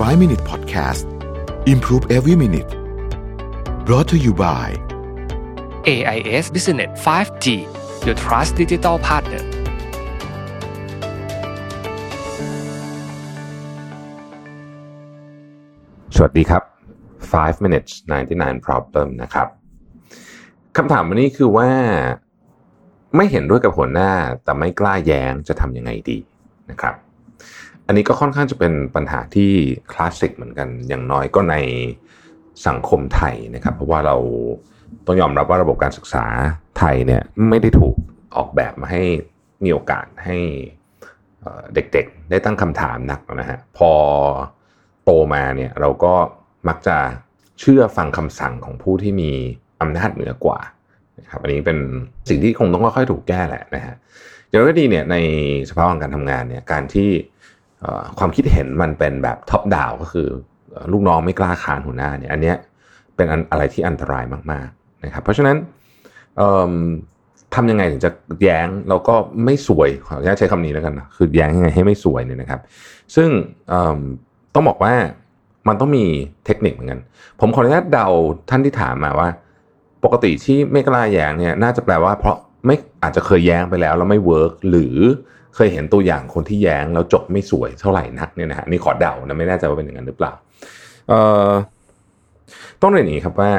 5 Minute Podcast Improve Every Minute brought to you by AIS Business 5G Your Trust Digital Partner สวัสดีครับ 5 minutes 99 problem นะครับคำถามวันนี้คือว่าไม่เห็นด้วยกับหัวหน้าแต่ไม่กล้าแย้งจะทำยังไงดีนะครับ อันนี้ก็ค่อนข้างจะเป็นปัญหาที่คลาสสิกเหมือนกัน อย่างน้อยก็ในสังคมไทยนะครับ เพราะว่าเราต้องยอมรับว่าระบบการศึกษาไทยเนี่ยไม่ได้ถูกออกแบบมาให้มีโอกาสให้เด็กๆ ได้ตั้งคำถามนักนะฮะพอโตมาเนี่ยเราก็มักจะเชื่อฟังคำสั่งของผู้ที่มีอำนาจเหนือกว่านะครับอันนี้เป็นสิ่งที่คงต้องค่อยๆถูกแก้แหละนะฮะอย่างไรก็ดีเนี่ยในสภาพของการทำงานเนี่ยการที่ ความคิดเห็นมันเป็นแบบท็อปดาวก็คือลูกน้องไม่กล้าคานหัวหน้าเนี่ยอันเนี้ยเป็นอันอะไรที่อันตรายมากๆนะครับเพราะฉะนั้นทำยังไงถึงจะแย้งแล้วก็ไม่สวยขออนุญาตใช้คำนี้แล้วกันนะคือแย้งยังไงให้ไม่สวยเนี่ยนะครับ ซึ่งต้องบอกว่ามันต้องมีเทคนิคเหมือนกัน ผมขออนุญาตเดาท่านที่ถามมาว่า ปกติที่ไม่กล้าแย้งเนี่ยน่าจะแปลว่าเพราะไม่อาจจะเคยแย้งไปแล้วแล้วไม่ work หรือ เคยเห็นตัวอย่างคนที่แย้งแล้วจบไม่สวยเท่าไหร่นักเนี่ยนะฮะนี่ขอเดานะไม่แน่ใจว่าเป็นอย่างนั้นหรือเปล่าเอ่อต้องเรียนอย่างนี้ครับว่า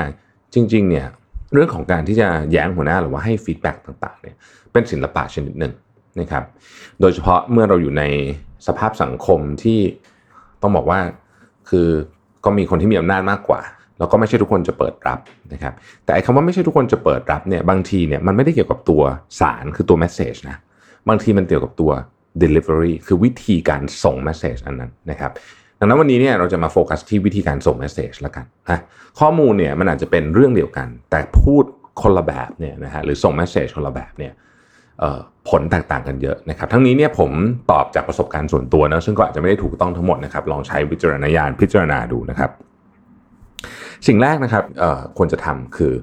จริง ๆ เนี่ยเรื่องของการที่จะแย้งหัวหน้าหรือว่าให้ feedback ต่างๆเนี่ยเป็นศิลปะชนิดหนึ่งนะครับโดยเฉพาะเมื่อเราอยู่ในสภาพสังคมที่ต้องบอกว่าคือก็มีคนที่มีอำนาจมากกว่า แล้วก็ไม่ใช่ทุกคนจะเปิดรับนะครับแต่ไอ้คำว่าไม่ใช่ทุกคนจะเปิดรับเนี่ยบางทีเนี่ยมันไม่ได้เกี่ยวกับตัวสารคือตัว message นะ บางทีมันเกี่ยวกับตัว delivery คือวิธีการส่ง message อันนั้นนะครับดังนั้นวันนี้เนี่ยเราจะมาโฟกัสที่วิธีการส่ง message ละกันนะข้อมูลเนี่ยมันอาจจะเป็นเรื่องเดียวกัน แต่พูดคนละแบบเนี่ยนะฮะหรือส่ง message คนละแบบเนี่ยผลแตกต่างกันเยอะนะครับ ทั้งนี้เนี่ยผมตอบจากประสบการณ์ส่วนตัวนะซึ่งก็อาจจะไม่ได้ถูกต้องทั้งหมดนะครับ ลองใช้วิจารณญาณพิจารณาดูนะครับ สิ่งแรกนะครับควรจะทำคือ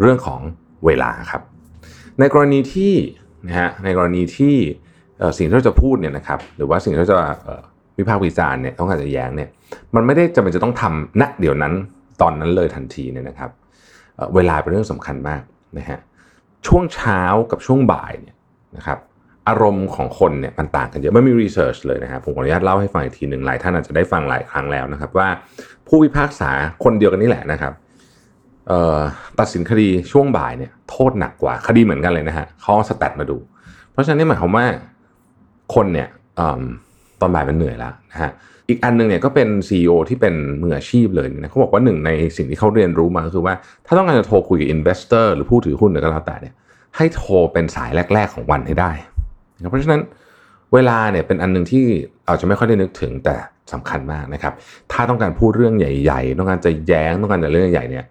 เรื่องของเวลาครับ ในกรณีที่ นะฮะในกรณีที่สิ่งที่เราจะพูดเนี่ยนะครับหรือว่าสิ่งที่เราจะวิพากษ์วิจารณ์เนี่ยต้องการจะแย้งเนี่ยมันไม่ได้จำเป็นจะต้องทำณเดี๋ยวนั้นตอนนั้นเลยทันทีเนี่ยนะครับเเวลาเป็นเรื่องสำคัญมากนะฮะช่วงเช้ากับช่วงบ่ายเนี่ยนะครับอารมณ์ของคนเนี่ยมันต่างกันเยอะไม่มีรีเสิร์ชเลยนะครับผมขออนุญาตเล่าให้ฟังอีกทีหนึ่งหลายท่านอาจจะได้ฟังหลายครั้งแล้วนะครับ ว่าผู้พิพากษาคนเดียวกันนี่แหละนะครับตัดสินคดีช่วงบ่ายเนี่ย ษหนักกว่าคดีเหมือนกันเลยนะฮะเขาสแตทมาดู เพราะฉะนั้นนี่หมายความว่าคนเนี่ยอตอนบ่ายมันเหนื่อยแล้วนะฮะอีกอันหนึงเนี่ยก็เป็น CEO ที่เป็นมืออาชีพเลยนะเขาบอกว่าหนึ่งในสิ่งที่เขาเรียนรู้มาก็คือว่า ถ้าต้องการจะโทรคุยกับ investor หรือผู้ถือหุ้นหรือก็แล้วแต่เนี่ยให้โทรเป็นสายแรก ๆของวันให้ได้นะเพราะฉะนั้นเวลาเนี่ยเป็นอันหนึ่งที่เราจจะไม่ค่อยได้นึกถึงแต่สำคัญมากนะครับ ถ้าต้องการพูดเรื่องใหญ่ ๆ ต้องการจะแย้งต้องการจะเรื่องใหญ่เนี่ย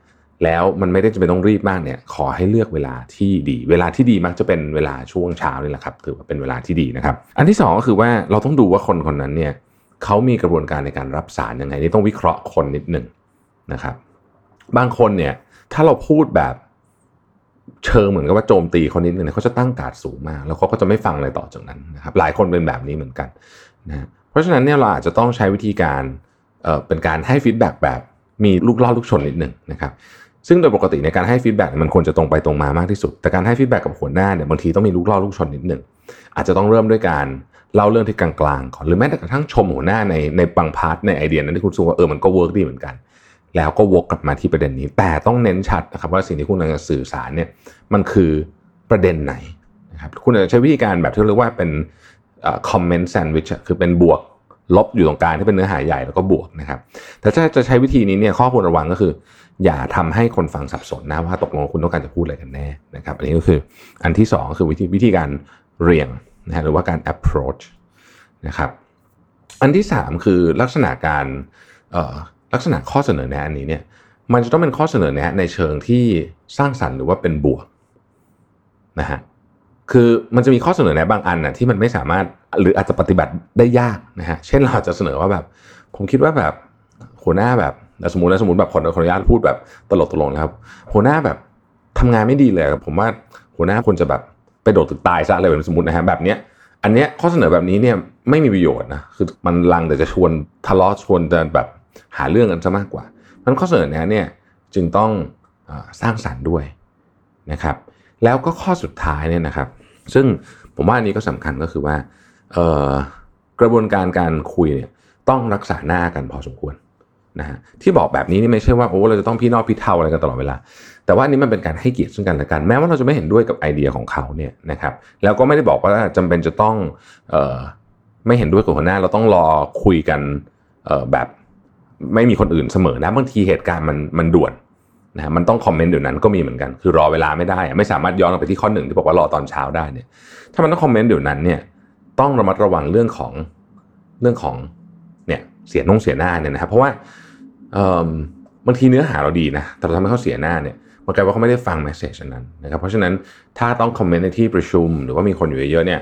แล้วมันไม่ได้จะเป็นต้องรีบมากเนี่ยขอให้เลือกเวลาที่ดี เวลาที่ดีมักจะเป็นเวลาช่วงเช้านี่แหละครับถือว่าเป็นเวลาที่ดีนะครับ อันที่สองก็คือว่าเราต้องดูว่าคนคนนั้นเนี่ยเขามีกระบวนการในการรับสารยังไงนี่ต้องวิเคราะห์คนนิดหนึ่งนะครับ บางคนเนี่ยถ้าเราพูดแบบเชิงเหมือนกับว่าโจมตีเขานิดนึงเนี่ยเขาจะตั้งการ์ดสูงมาก แล้วเขาก็จะไม่ฟังอะไรต่อจากนั้นนะครับหลายคนเป็นแบบนี้เหมือนกันนะเพราะฉะนั้นเนี่ยเราอาจจะต้องใช้วิธีการเอ่อเป็นการให้ feedback แบบมีลูกล่อลูกชนนิดหนึ่งนะครับ ซึ่งโดยปกติในการให้ feedback มันควรจะตรงไปตรงมามากที่สุด แต่การให้ feedback กับหัวหน้าเนี่ยบางทีต้องมีลูกล่อลูกชนนิดหนึ่งอาจจะต้องเริ่มด้วยการเล่าเรื่องที่กลางๆก่อนหรือแม้แต่กระทั่งชมหัวหน้าในในบาง part ในไอเดียนั้นที่คุณรู้สึกว่าเออมันก็ work ดีเหมือนกัน แล้วก็วกกลับมาที่ประเด็นนี้ แต่ต้องเน้นชัดนะครับว่าสิ่งที่คุณกำลังจะสื่อสารเนี่ยมันคือประเด็นไหนนะครับคุณอาจจะใช้วิธีการแบบที่เรียกว่าเป็น comment sandwich คือเป็นบวกลบอยู่ตรงกลางที่เป็นเนื้อหาใหญ่แล้วก็บวกนะครับแต่ถ้าจะใช้วิธีนี้เนี่ยข้อควรระวังก็คือ อย่าทำให้คนฟังสับสนนะว่าตกลงคุณต้องการจะพูดอะไรกันแน่นะครับ อันนี้ก็คืออันที่สองคือวิธีวิธีการเรียงนะฮะหรือว่าการ approach นะครับ อันที่สามคือลักษณะการเออลักษณะข้อเสนอแนะอันนี้เนี่ยมันจะต้องเป็นข้อเสนอแนะในเชิงที่สร้างสรรค์หรือว่าเป็นบวกนะฮะคือมันจะมีข้อเสนอแนะบางอันนะที่มันไม่สามารถหรืออาจจะปฏิบัติได้ยากนะฮะเช่นเราอาจจะเสนอว่าแบบ ผมคิดว่าแบบหัวหน้าแบบ สมมตินะสมมติแบบขอขอนุญาตพูดแบบตลกตลกนะครับ หัวหน้าแบบทำงานไม่ดีเลยผมว่าหัวหน้าควรจะแบบไปโดดตึกตายซะอะไรแบบสมมตินะฮะแบบเนี้ยอันเนี้ยข้อเสนอแบบนี้เนี่ยไม่มีประโยชน์นะคือมันลังแต่จะชวนทะเลาะชวนจะแบบหาเรื่องกันซะมากกว่าเพราะข้อเสนอแนะเนี่ยจึงต้องอสร้างสรรค์ด้วยนะครับ แล้วก็ข้อสุดท้ายเนี่ยนะครับ ซึ่งผมว่าอันนี้ก็สำคัญก็คือว่ากระบวนการการคุยเนี่ยต้องรักษาหน้ากันพอสมควร นะฮะที่บอกแบบนี้นี่ไม่ใช่ว่าโอ้เราจะต้องพี่นอกพี่เท่าอะไรกันตลอดเวลา แต่ว่านี้มันเป็นการให้เกียรติซึ่งกันและกัน แม้ว่าเราจะไม่เห็นด้วยกับไอเดียของเขาเนี่ยนะครับแล้วก็ไม่ได้บอกว่าจำเป็นจะต้องเออไม่เห็นด้วยกับหัวหน้าเราต้องรอคุยกันเออแบบไม่มีคนอื่นเสมอนะบางทีเหตุการณ์มันมันด่วนนะมันต้องคอมเมนต์เดี๋ยวนั้นก็มีเหมือนกัน คือรอเวลาไม่ได้ไม่สามารถย้อนไปที่ข้อหนึ่งที่บอกว่ารอตอนเช้าได้เนี่ยถ้ามันต้อง comment เดี๋ยวนั้นเนี่ยต้องระมัดระวังเรื่องของเรื่องของเนี่ยเสียนงเสียหน้าเนี่ยนะครับเพราะว่า บางทีเนื้อหาเราดีนะ แต่เราทำให้เขาเสียหน้าเนี่ยมันกลายว่าเขาไม่ได้ฟัง message นั้นนะครับ เพราะฉะนั้นถ้าต้อง comment ในที่ประชุม หรือว่ามีคนอยู่เยอะเนี่ย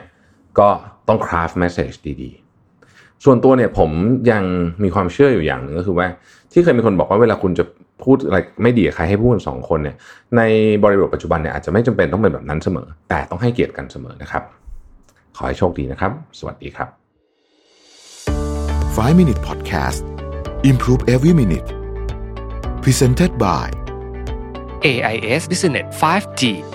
ก็ต้อง craft message ดีๆ ส่วนตัวเนี่ยผมยังมีความเชื่ออยู่อย่างหนึ่งก็คือว่า ที่เคยมีคนบอกว่าเวลาคุณจะพูดอะไรไม่ดีใครให้พูดสองคนเนี่ยในบริบทปัจจุบันเนี่ยอาจจะไม่จำเป็นต้องเป็นแบบนั้นเสมอ แต่ต้องให้เกียรติกันเสมอนะครับ ขอให้โชคดีนะครับ สวัสดีครับ 5 Minute Podcast Improve Every Minute. Presented by AIS Business 5G